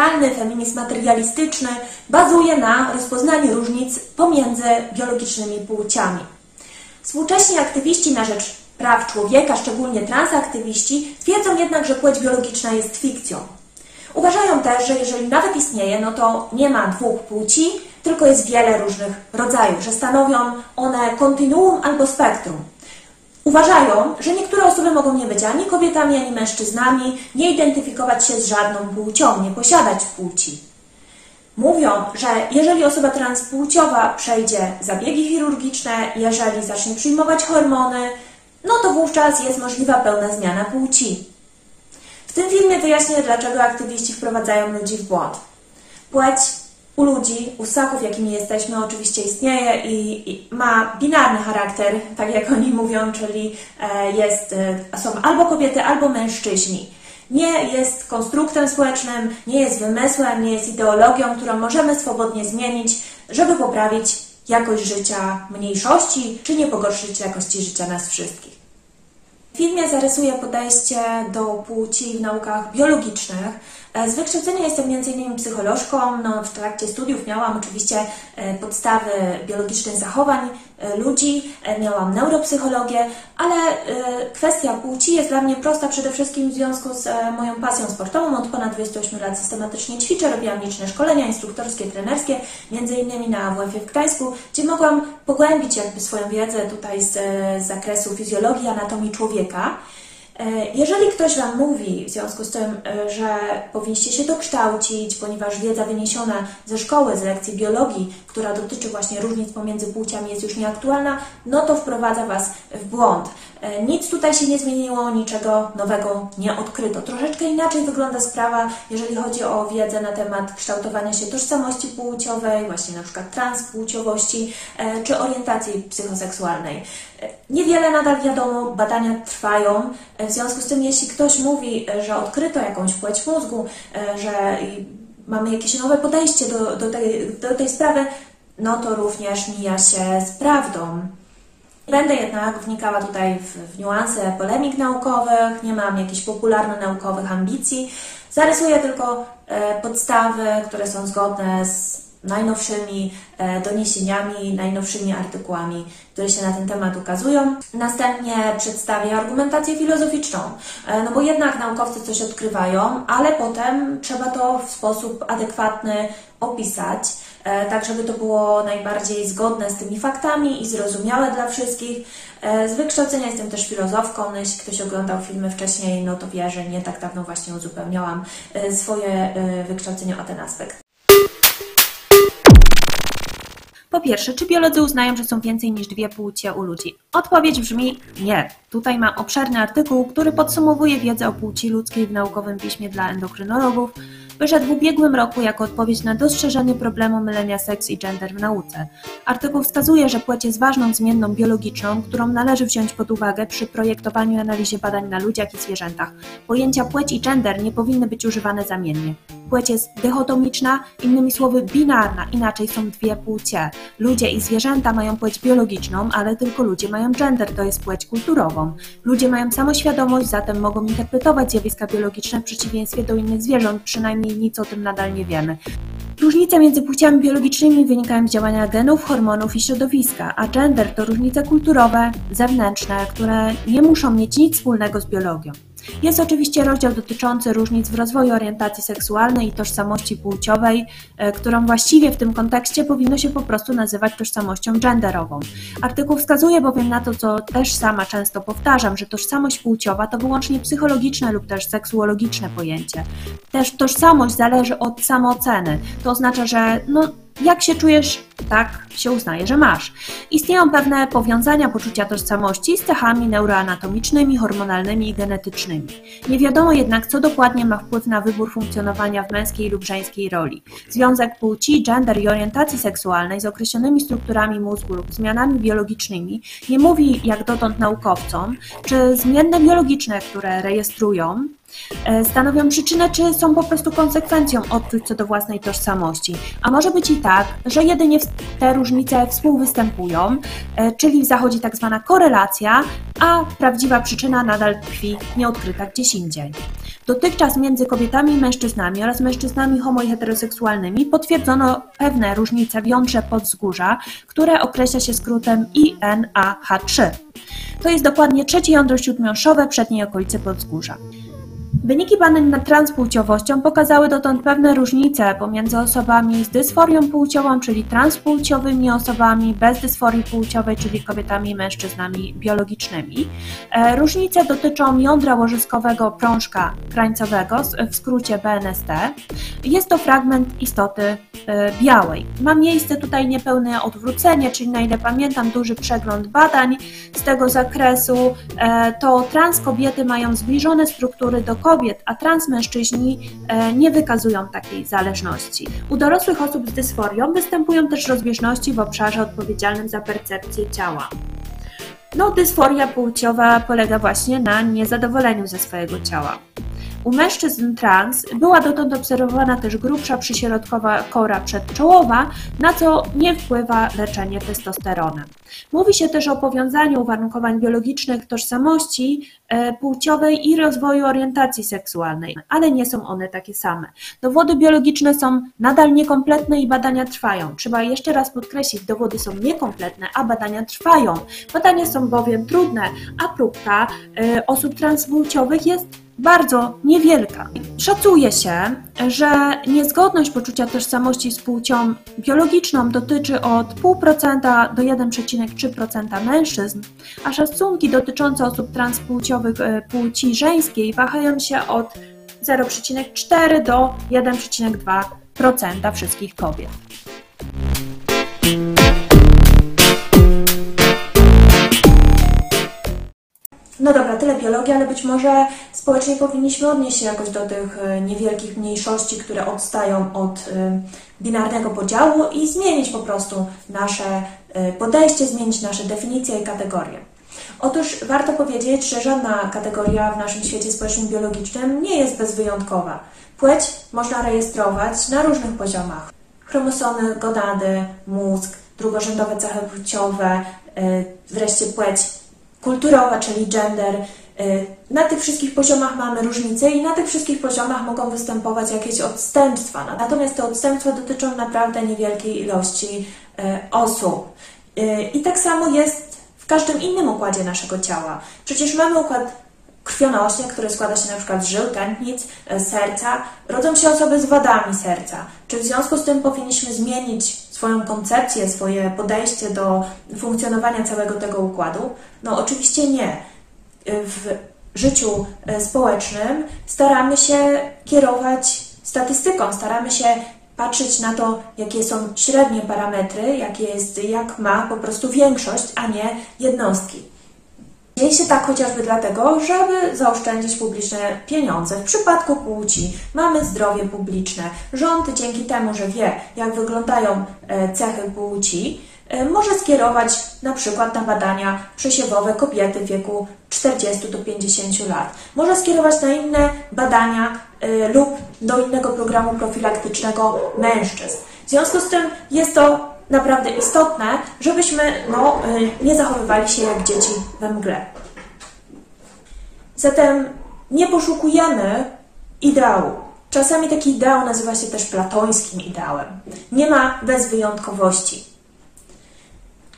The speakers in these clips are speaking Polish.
Radykalny, feminizm materialistyczny bazuje na rozpoznaniu różnic pomiędzy biologicznymi płciami. Współcześni aktywiści na rzecz praw człowieka, szczególnie transaktywiści, twierdzą jednak, że płeć biologiczna jest fikcją. Uważają też, że jeżeli nawet istnieje, no to nie ma dwóch płci, tylko jest wiele różnych rodzajów, że stanowią one kontinuum albo spektrum. Uważają, że niektóre osoby mogą nie być ani kobietami, ani mężczyznami, nie identyfikować się z żadną płcią, nie posiadać płci. Mówią, że jeżeli osoba transpłciowa przejdzie zabiegi chirurgiczne, jeżeli zacznie przyjmować hormony, no to wówczas jest możliwa pełna zmiana płci. W tym filmie wyjaśnię, dlaczego aktywiści wprowadzają ludzi w błąd. Płeć u ludzi, u ssaków, jakimi jesteśmy, oczywiście istnieje i, i, ma binarny charakter, tak jak oni mówią, czyli e, jest, e, są albo kobiety, albo mężczyźni. Nie jest konstruktem społecznym, nie jest wymysłem, nie jest ideologią, którą możemy swobodnie zmienić, żeby poprawić jakość życia mniejszości, czy nie pogorszyć jakości życia nas wszystkich. W filmie zarysuję podejście do płci w naukach biologicznych. E, z wykształcenia jestem m.in. psycholożką. No, w trakcie studiów miałam oczywiście e, podstawy biologicznych zachowań e, ludzi, miałam neuropsychologię, ale kwestia płci jest dla mnie prosta przede wszystkim w związku z moją pasją sportową. Od ponad 28 lat systematycznie ćwiczę, robiłam liczne szkolenia instruktorskie, trenerskie, m.in. na WF w Gdańsku, gdzie mogłam pogłębić jakby swoją wiedzę tutaj z, z zakresu fizjologii, anatomii człowieka. E, jeżeli ktoś Wam mówi w związku z tym, e, że powinniście się dokształcić, ponieważ wiedza wyniesiona ze szkoły, z lekcji biologii, która dotyczy właśnie różnic pomiędzy płciami jest już nieaktualna, no to wprowadza Was w błąd. E, nic tutaj się nie zmieniło, niczego nowego nie odkryto. Troszeczkę inaczej wygląda sprawa, jeżeli chodzi o wiedzę na temat kształtowania się tożsamości płciowej, właśnie na przykład transpłciowości czy orientacji psychoseksualnej. Niewiele nadal wiadomo, badania trwają. W związku z tym, jeśli ktoś mówi, że odkryto jakąś płeć mózgu, że mamy jakieś nowe podejście do, do, tej, do tej sprawy, no to również mija się z prawdą. Będę jednak wnikała tutaj w, w niuanse polemik naukowych, nie mam jakichś popularno-naukowych ambicji. Zarysuję tylko e, podstawy, które są zgodne z najnowszymi e, doniesieniami, najnowszymi artykułami, które się na ten temat ukazują. Następnie przedstawię argumentację filozoficzną, e, no bo jednak naukowcy coś odkrywają, ale potem trzeba to w sposób adekwatny opisać, e, tak żeby to było najbardziej zgodne z tymi faktami i zrozumiałe dla wszystkich. Z wykształcenia jestem też filozofką, no jeśli ktoś oglądał filmy wcześniej, no to wie, że nie tak dawno właśnie uzupełniałam swoje wykształcenie o ten aspekt. Po pierwsze, czy biolodzy uznają, że są więcej niż dwie płcie u ludzi? Odpowiedź brzmi nie. Tutaj mam obszerny artykuł, który podsumowuje wiedzę o płci ludzkiej w naukowym piśmie dla endokrynologów. Wyszedł w ubiegłym roku jako odpowiedź na dostrzeżenie problemu mylenia seks i gender w nauce. Artykuł wskazuje, że płeć jest ważną zmienną biologiczną, którą należy wziąć pod uwagę przy projektowaniu i analizie badań na ludziach i zwierzętach. Pojęcia płeć i gender nie powinny być używane zamiennie. Płeć jest dychotomiczna, innymi słowy binarna, inaczej są dwie płcie. Ludzie i zwierzęta mają płeć biologiczną, ale tylko ludzie mają gender, to jest płeć kulturową. Ludzie mają samoświadomość, zatem mogą interpretować zjawiska biologiczne w przeciwieństwie do innych zwierząt, przynajmniej nic o tym nadal nie wiemy. Różnice między płciami biologicznymi wynikają z działania genów, hormonów i środowiska, a gender to różnice kulturowe, zewnętrzne, które nie muszą mieć nic wspólnego z biologią. Jest oczywiście rozdział dotyczący różnic w rozwoju orientacji seksualnej i tożsamości płciowej, e, którą właściwie w tym kontekście powinno się po prostu nazywać tożsamością genderową. Artykuł wskazuje bowiem na to, co też sama często powtarzam, że tożsamość płciowa to wyłącznie psychologiczne lub też seksuologiczne pojęcie. Też tożsamość zależy od samooceny. To oznacza, że no, jak się czujesz, tak się uznaje, że masz. Istnieją pewne powiązania poczucia tożsamości z cechami neuroanatomicznymi, hormonalnymi i genetycznymi. Nie wiadomo jednak, co dokładnie ma wpływ na wybór funkcjonowania w męskiej lub żeńskiej roli. Związek płci, gender i orientacji seksualnej z określonymi strukturami mózgu lub zmianami biologicznymi nie mówi jak dotąd naukowcom, czy zmienne biologiczne, które rejestrują, E, stanowią przyczynę, czy są po prostu konsekwencją odczuć co do własnej tożsamości. A może być i tak, że jedynie te różnice współwystępują, e, czyli zachodzi tak zwana korelacja, a prawdziwa przyczyna nadal tkwi nieodkryta gdzieś indziej. Dotychczas między kobietami i mężczyznami oraz mężczyznami homo i heteroseksualnymi potwierdzono pewne różnice w jądrze podzgórza, które określa się skrótem INAH3. To jest dokładnie trzecie jądro śródmiąższowe przedniej okolicy podzgórza. Wyniki badań nad transpłciowością pokazały dotąd pewne różnice pomiędzy osobami z dysforią płciową, czyli transpłciowymi osobami bez dysforii płciowej, czyli kobietami i mężczyznami biologicznymi. E, różnice dotyczą jądra łożyskowego prążka krańcowego, w skrócie BNST. Jest to fragment istoty e, białej. Ma miejsce tutaj niepełne odwrócenie, czyli na ile pamiętam duży przegląd badań z tego zakresu. E, to trans kobiety mają zbliżone struktury do kobiet, a transmężczyźni e, nie wykazują takiej zależności. U dorosłych osób z dysforią występują też rozbieżności w obszarze odpowiedzialnym za percepcję ciała. No, dysforia płciowa polega właśnie na niezadowoleniu ze swojego ciała. U mężczyzn trans była dotąd obserwowana też grubsza przyśrodkowa kora przedczołowa, na co nie wpływa leczenie testosteronem. Mówi się też o powiązaniu uwarunkowań biologicznych tożsamości e, płciowej i rozwoju orientacji seksualnej, ale nie są one takie same. Dowody biologiczne są nadal niekompletne i badania trwają. Trzeba jeszcze raz podkreślić, dowody są niekompletne, a badania trwają. Badania są bowiem trudne, a próbka e, osób transpłciowych jest bardzo niewielka. Szacuje się, że niezgodność poczucia tożsamości z płcią biologiczną dotyczy od 0,5% do 1,3% mężczyzn, a szacunki dotyczące osób transpłciowych e, płci żeńskiej wahają się od 0,4 do 1,2% wszystkich kobiet. No dobra, tyle biologii, ale być może społecznie powinniśmy odnieść się jakoś do tych e, niewielkich mniejszości, które odstają od e, binarnego podziału i zmienić po prostu nasze e, podejście, zmienić nasze definicje i kategorie. Otóż warto powiedzieć, że żadna kategoria w naszym świecie społecznym biologicznym nie jest bezwyjątkowa. Płeć można rejestrować na różnych poziomach. Chromosomy, gonady, mózg, drugorzędowe cechy płciowe, wreszcie płeć kulturowa, czyli gender. Y, na tych wszystkich poziomach mamy różnice i na tych wszystkich poziomach mogą występować jakieś odstępstwa. Natomiast te odstępstwa dotyczą naprawdę niewielkiej ilości y, osób. Y, I tak samo jest w każdym innym układzie naszego ciała. Przecież mamy układ krwionośny, który składa się na przykład z żył, tętnic, serca. Rodzą się osoby z wadami serca. Czy w związku z tym powinniśmy zmienić swoją koncepcję, swoje podejście do funkcjonowania całego tego układu? No oczywiście nie. W życiu e, społecznym staramy się kierować statystyką, staramy się patrzeć na to, jakie są średnie parametry, jakie jest, jak ma po prostu większość, a nie jednostki. Dzieje się tak chociażby dlatego, żeby zaoszczędzić publiczne pieniądze. W przypadku płci mamy zdrowie publiczne. Rząd dzięki temu, że wie, jak wyglądają e, cechy płci, e, może skierować na przykład na badania przesiewowe kobiety w wieku 40 do 50 lat. Może skierować na inne badania e, lub do innego programu profilaktycznego mężczyzn. W związku z tym jest to naprawdę istotne, żebyśmy no, y, nie zachowywali się jak dzieci we mgle. Zatem nie poszukujemy ideału. Czasami taki ideał nazywa się też platońskim ideałem. Nie ma bezwyjątkowości.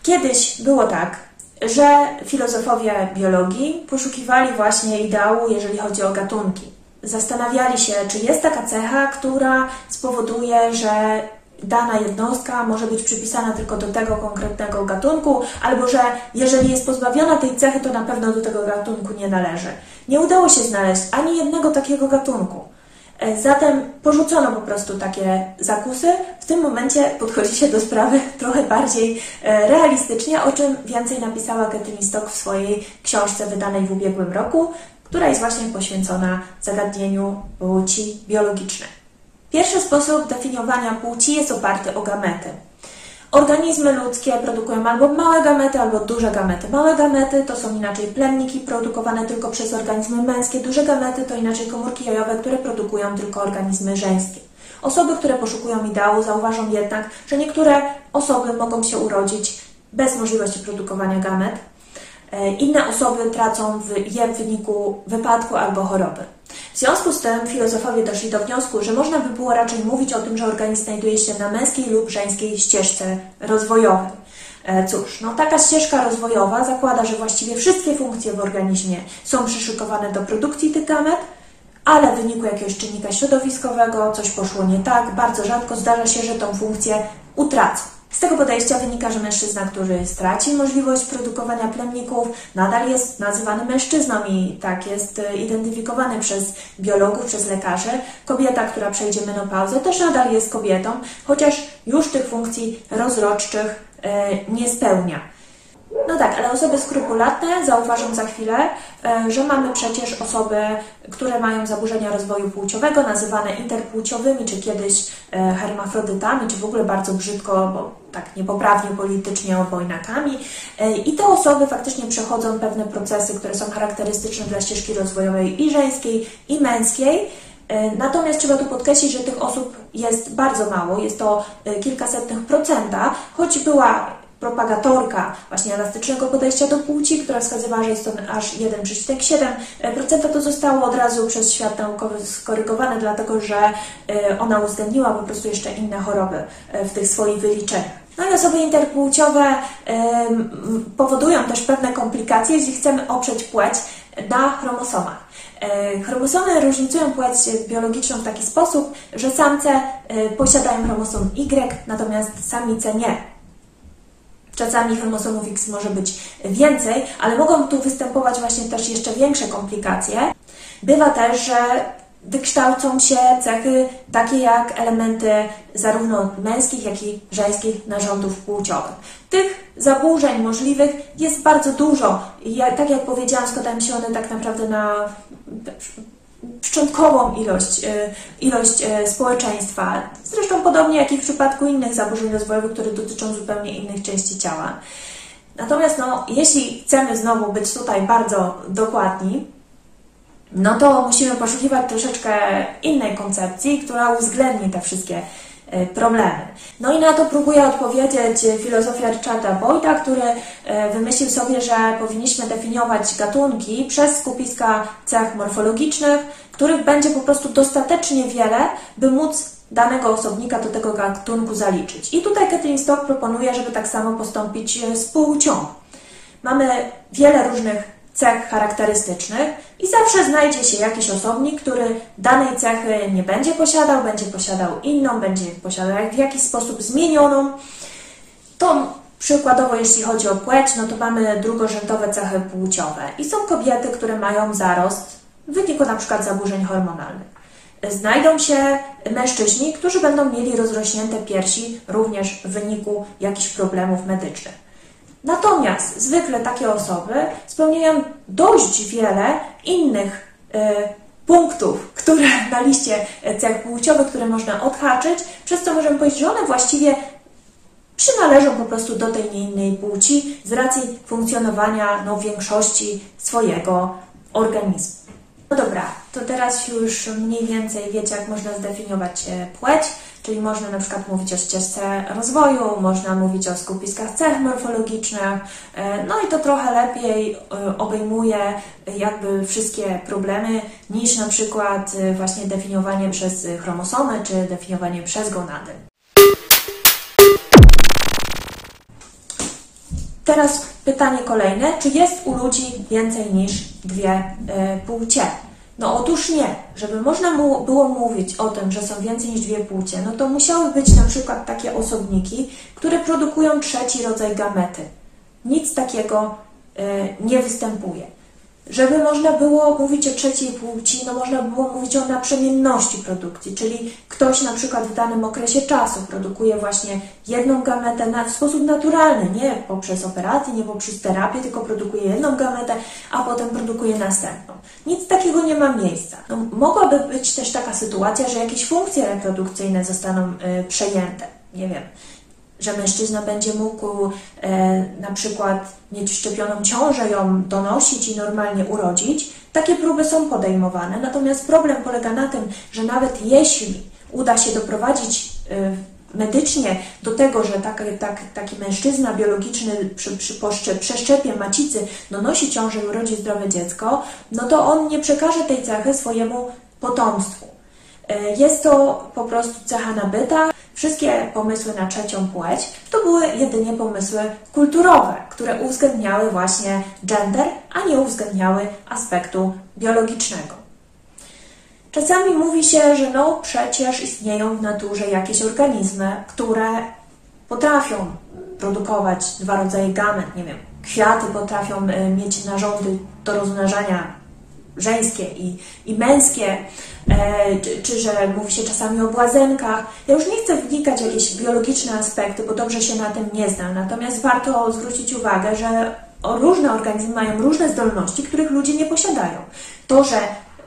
Kiedyś było tak, że filozofowie biologii poszukiwali właśnie ideału, jeżeli chodzi o gatunki. Zastanawiali się, czy jest taka cecha, która spowoduje, że dana jednostka może być przypisana tylko do tego konkretnego gatunku, albo że jeżeli jest pozbawiona tej cechy, to na pewno do tego gatunku nie należy. Nie udało się znaleźć ani jednego takiego gatunku. E, zatem porzucono po prostu takie zakusy. W tym momencie podchodzi się do sprawy trochę bardziej e, realistycznie, o czym więcej napisała Katyni Stock w swojej książce wydanej w ubiegłym roku, która jest właśnie poświęcona zagadnieniu płci biologicznej. Pierwszy sposób definiowania płci jest oparty o gamety. Organizmy ludzkie produkują albo małe gamety, albo duże gamety. Małe gamety to są inaczej plemniki produkowane tylko przez organizmy męskie, duże gamety to inaczej komórki jajowe, które produkują tylko organizmy żeńskie. Osoby, które poszukują ideału, zauważą jednak, że niektóre osoby mogą się urodzić bez możliwości produkowania gamet, inne osoby tracą je w wyniku wypadku albo choroby. W związku z tym filozofowie doszli do wniosku, że można by było raczej mówić o tym, że organizm znajduje się na męskiej lub żeńskiej ścieżce rozwojowej. E, cóż, no taka ścieżka rozwojowa zakłada, że właściwie wszystkie funkcje w organizmie są przyszykowane do produkcji tych gamet, ale w wyniku jakiegoś czynnika środowiskowego coś poszło nie tak. Bardzo rzadko zdarza się, że tą funkcję utraca. Z tego podejścia wynika, że mężczyzna, który straci możliwość produkowania plemników, nadal jest nazywany mężczyzną i tak jest e, identyfikowany przez biologów, przez lekarzy. Kobieta, która przejdzie menopauzę, też nadal jest kobietą, chociaż już tych funkcji rozrodczych e, nie spełnia. No tak, ale osoby skrupulatne zauważą za chwilę, e, że mamy przecież osoby, które mają zaburzenia rozwoju płciowego, nazywane interpłciowymi, czy kiedyś e, hermafrodytami, czy w ogóle bardzo brzydko, bo tak niepoprawnie politycznie obojnakami. E, I te osoby faktycznie przechodzą pewne procesy, które są charakterystyczne dla ścieżki rozwojowej i żeńskiej, i męskiej. Natomiast trzeba tu podkreślić, że tych osób jest bardzo mało, jest to kilkasetnych procenta, choć była propagatorka właśnie elastycznego podejścia do płci, która wskazywała, że jest to aż 1,7%, to zostało od razu przez świat naukowy skorygowane, dlatego że e, ona uwzględniła po prostu jeszcze inne choroby e, w tych swoich wyliczeniach. No i osoby interpłciowe powodują też pewne komplikacje, jeśli chcemy oprzeć płeć na chromosomach. E, chromosomy różnicują płeć biologiczną w taki sposób, że samce posiadają chromosom Y, natomiast samice nie. Czasami chromosomów X może być więcej, ale mogą tu występować właśnie też jeszcze większe komplikacje. Bywa też, że wykształcą się cechy takie jak elementy zarówno męskich, jak i żeńskich narządów płciowych. Tych zaburzeń możliwych jest bardzo dużo. I tak jak powiedziałam, składają się one tak naprawdę na szczątkową ilość, e, ilość e, społeczeństwa. Zresztą podobnie jak i w przypadku innych zaburzeń rozwojowych, które dotyczą zupełnie innych części ciała. Natomiast no, jeśli chcemy znowu być tutaj bardzo dokładni, no to musimy poszukiwać troszeczkę innej koncepcji, która uwzględni te wszystkie problemy. No i na to próbuje odpowiedzieć filozofia Richarda Boyda, który e, wymyślił sobie, że powinniśmy definiować gatunki przez skupiska cech morfologicznych, których będzie po prostu dostatecznie wiele, by móc danego osobnika do tego gatunku zaliczyć. I tutaj Kathleen Stock proponuje, żeby tak samo postąpić z płcią. Mamy wiele różnych cech charakterystycznych i zawsze znajdzie się jakiś osobnik, który danej cechy nie będzie posiadał, będzie posiadał inną, będzie posiadał w jakiś sposób zmienioną. To przykładowo, jeśli chodzi o płeć, no to mamy drugorzędowe cechy płciowe i są kobiety, które mają zarost w wyniku na przykład zaburzeń hormonalnych. Znajdą się mężczyźni, którzy będą mieli rozrośnięte piersi również w wyniku jakichś problemów medycznych. Natomiast zwykle takie osoby spełniają dość wiele innych y, punktów, które na liście cech płciowych, które można odhaczyć, przez co możemy powiedzieć, że one właściwie przynależą po prostu do tej nie innej płci z racji funkcjonowania no, większości swojego organizmu. No dobra, to teraz już mniej więcej wiecie, jak można zdefiniować e, płeć. Czyli można na przykład mówić o ścieżce rozwoju, można mówić o skupiskach cech morfologicznych, e, no i to trochę lepiej e, obejmuje jakby wszystkie problemy niż na przykład właśnie definiowanie przez chromosomy czy definiowanie przez gonady. Teraz pytanie kolejne. Czy jest u ludzi więcej niż dwie płcie? No otóż nie. Żeby można mu, było mówić o tym, że są więcej niż dwie płcie, no to musiały być na przykład takie osobniki, które produkują trzeci rodzaj gamety. Nic takiego y, nie występuje. Żeby można było mówić o trzeciej płci, no można było mówić o naprzemienności produkcji, czyli ktoś na przykład w danym okresie czasu produkuje właśnie jedną gametę na, w sposób naturalny, nie poprzez operację, nie poprzez terapię, tylko produkuje jedną gametę, a potem produkuje następną. Nic takiego nie ma miejsca. No, mogłaby być też taka sytuacja, że jakieś funkcje reprodukcyjne zostaną y, przejęte. Nie wiem, że mężczyzna będzie mógł e, na przykład mieć wszczepioną ciążę, ją donosić i normalnie urodzić, takie próby są podejmowane. Natomiast problem polega na tym, że nawet jeśli uda się doprowadzić e, medycznie do tego, że taki, tak, taki mężczyzna biologiczny przy, przy poszcze, przeszczepie macicy no, nosi ciążę i urodzi zdrowe dziecko, no to on nie przekaże tej cechy swojemu potomstwu. E, jest to po prostu cecha nabyta. Wszystkie pomysły na trzecią płeć to były jedynie pomysły kulturowe, które uwzględniały właśnie gender, a nie uwzględniały aspektu biologicznego. Czasami mówi się, że no przecież istnieją w naturze jakieś organizmy, które potrafią produkować dwa rodzaje gamet, nie wiem, kwiaty potrafią e, mieć narządy do rozmnażania żeńskie i, i męskie, e, czy, czy, że mówi się czasami o błazenkach. Ja już nie chcę wnikać w jakieś biologiczne aspekty, bo dobrze się na tym nie znam. Natomiast warto zwrócić uwagę, że różne organizmy mają różne zdolności, których ludzie nie posiadają. To, że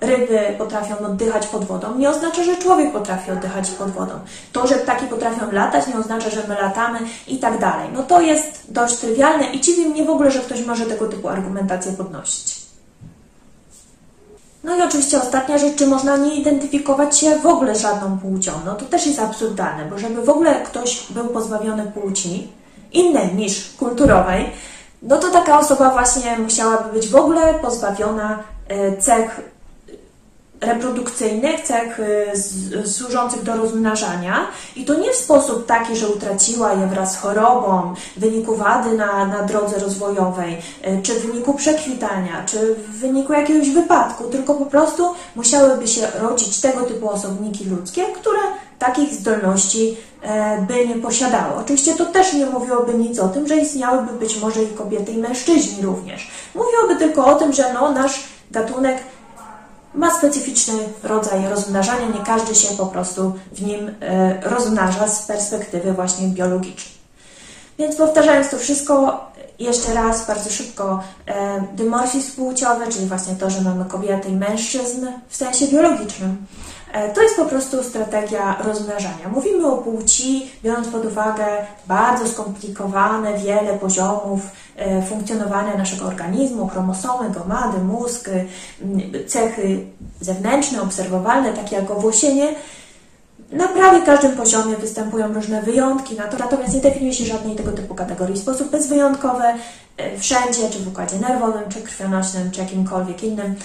ryby potrafią oddychać pod wodą, nie oznacza, że człowiek potrafi oddychać pod wodą. To, że ptaki potrafią latać, nie oznacza, że my latamy i tak dalej. No to jest dość trywialne i dziwi mnie w ogóle, że ktoś może tego typu argumentację podnosić. No i oczywiście ostatnia rzecz, czy można nie identyfikować się w ogóle z żadną płcią. No to też jest absurdalne, bo żeby w ogóle ktoś był pozbawiony płci innej niż kulturowej, no to taka osoba właśnie musiałaby być w ogóle pozbawiona e, cech reprodukcyjnych, cech y, służących do rozmnażania i to nie w sposób taki, że utraciła je wraz z chorobą, w wyniku wady na, na drodze rozwojowej, y, czy w wyniku przekwitania, czy w wyniku jakiegoś wypadku, tylko po prostu musiałyby się rodzić tego typu osobniki ludzkie, które takich zdolności e, by nie posiadały. Oczywiście to też nie mówiłoby nic o tym, że istniałyby być może i kobiety i mężczyźni również. Mówiłoby tylko o tym, że no, nasz gatunek ma specyficzny rodzaj rozmnażania, nie każdy się po prostu w nim e, rozmnaża z perspektywy właśnie biologicznej. Więc powtarzając to wszystko, jeszcze raz, bardzo szybko, e, dymorfizm płciowy, czyli właśnie to, że mamy kobiety i mężczyzn w sensie biologicznym, to jest po prostu strategia rozmnażania. Mówimy o płci, biorąc pod uwagę bardzo skomplikowane, wiele poziomów e, funkcjonowania naszego organizmu, chromosomy, gomady, mózg, cechy zewnętrzne, obserwowalne, takie jak owłosienie. Na prawie każdym poziomie występują różne wyjątki na to, natomiast nie definiuje się żadnej tego typu kategorii w sposób bezwyjątkowy, e, wszędzie, czy w układzie nerwowym, czy krwionośnym, czy jakimkolwiek innym,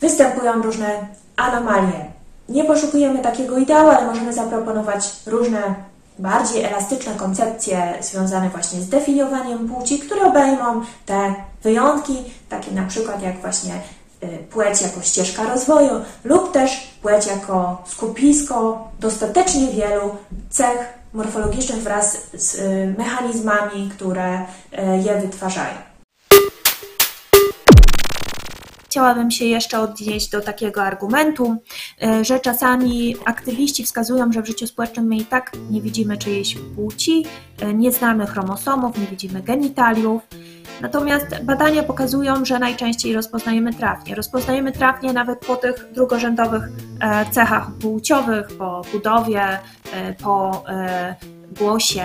występują różne anomalie nie poszukujemy takiego ideału, ale możemy zaproponować różne bardziej elastyczne koncepcje związane właśnie z definiowaniem płci, które obejmą te wyjątki, takie na przykład jak właśnie y, płeć jako ścieżka rozwoju lub też płeć jako skupisko dostatecznie wielu cech morfologicznych wraz z y, mechanizmami, które y, je wytwarzają. Chciałabym się jeszcze odnieść do takiego argumentu, e, że czasami aktywiści wskazują, że w życiu społecznym my i tak nie widzimy czyjejś płci, e, nie znamy chromosomów, nie widzimy genitaliów. Natomiast badania pokazują, że najczęściej rozpoznajemy trafnie. Rozpoznajemy trafnie nawet po tych drugorzędowych e, cechach płciowych, po budowie, po głosie.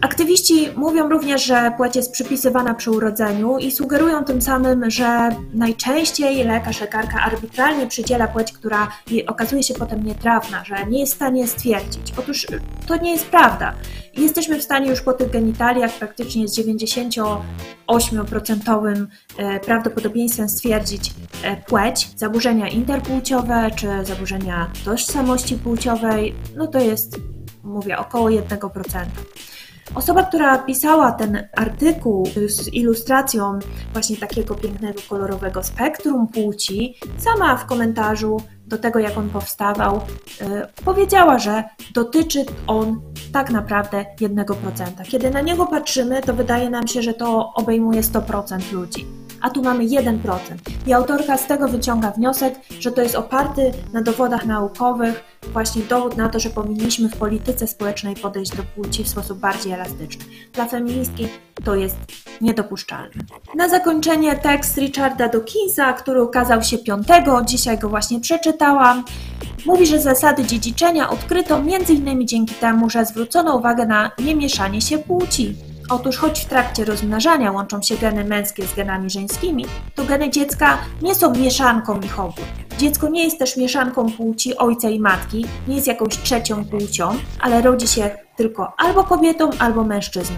Aktywiści mówią również, że płeć jest przypisywana przy urodzeniu i sugerują tym samym, że najczęściej lekarz, lekarka arbitralnie przydziela płeć, która okazuje się potem nietrawna, że nie jest w stanie stwierdzić. Otóż to nie jest prawda. Jesteśmy w stanie już po tych genitaliach praktycznie z 98% e, prawdopodobieństwem stwierdzić e, płeć, zaburzenia interpłciowe czy zaburzenia tożsamości płciowej, no to jest, mówię, około 1%. Osoba, która pisała ten artykuł z ilustracją właśnie takiego pięknego, kolorowego spektrum płci, sama w komentarzu do tego, jak on powstawał, yy, powiedziała, że dotyczy on tak naprawdę 1%. Kiedy na niego patrzymy, to wydaje nam się, że to obejmuje 100% ludzi a tu mamy 1%. I autorka z tego wyciąga wniosek, że to jest oparty na dowodach naukowych, właśnie dowód na to, że powinniśmy w polityce społecznej podejść do płci w sposób bardziej elastyczny. Dla feministki to jest niedopuszczalne. Na zakończenie tekst Richarda Dawkinsa, który ukazał się 5, dzisiaj go właśnie przeczytałam. Mówi, że zasady dziedziczenia odkryto m.in. dzięki temu, że zwrócono uwagę na niemieszanie się płci. Otóż choć w trakcie rozmnażania łączą się geny męskie z genami żeńskimi, to geny dziecka nie są mieszanką ich obu. Dziecko nie jest też mieszanką płci ojca i matki, nie jest jakąś trzecią płcią, ale rodzi się tylko albo kobietą, albo mężczyzną.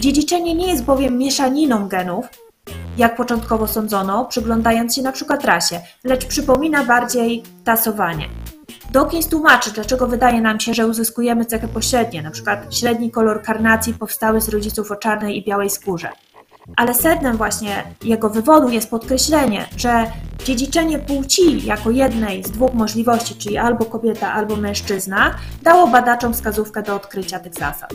Dziedziczenie nie jest bowiem mieszaniną genów, jak początkowo sądzono, przyglądając się na przykład rasie, lecz przypomina bardziej tasowanie. Dawkins tłumaczy, dlaczego wydaje nam się, że uzyskujemy cechy pośrednie, np. średni kolor karnacji powstały z rodziców o czarnej i białej skórze. Ale sednem właśnie jego wywodu jest podkreślenie, że dziedziczenie płci jako jednej z dwóch możliwości, czyli albo kobieta, albo mężczyzna, dało badaczom wskazówkę do odkrycia tych zasad.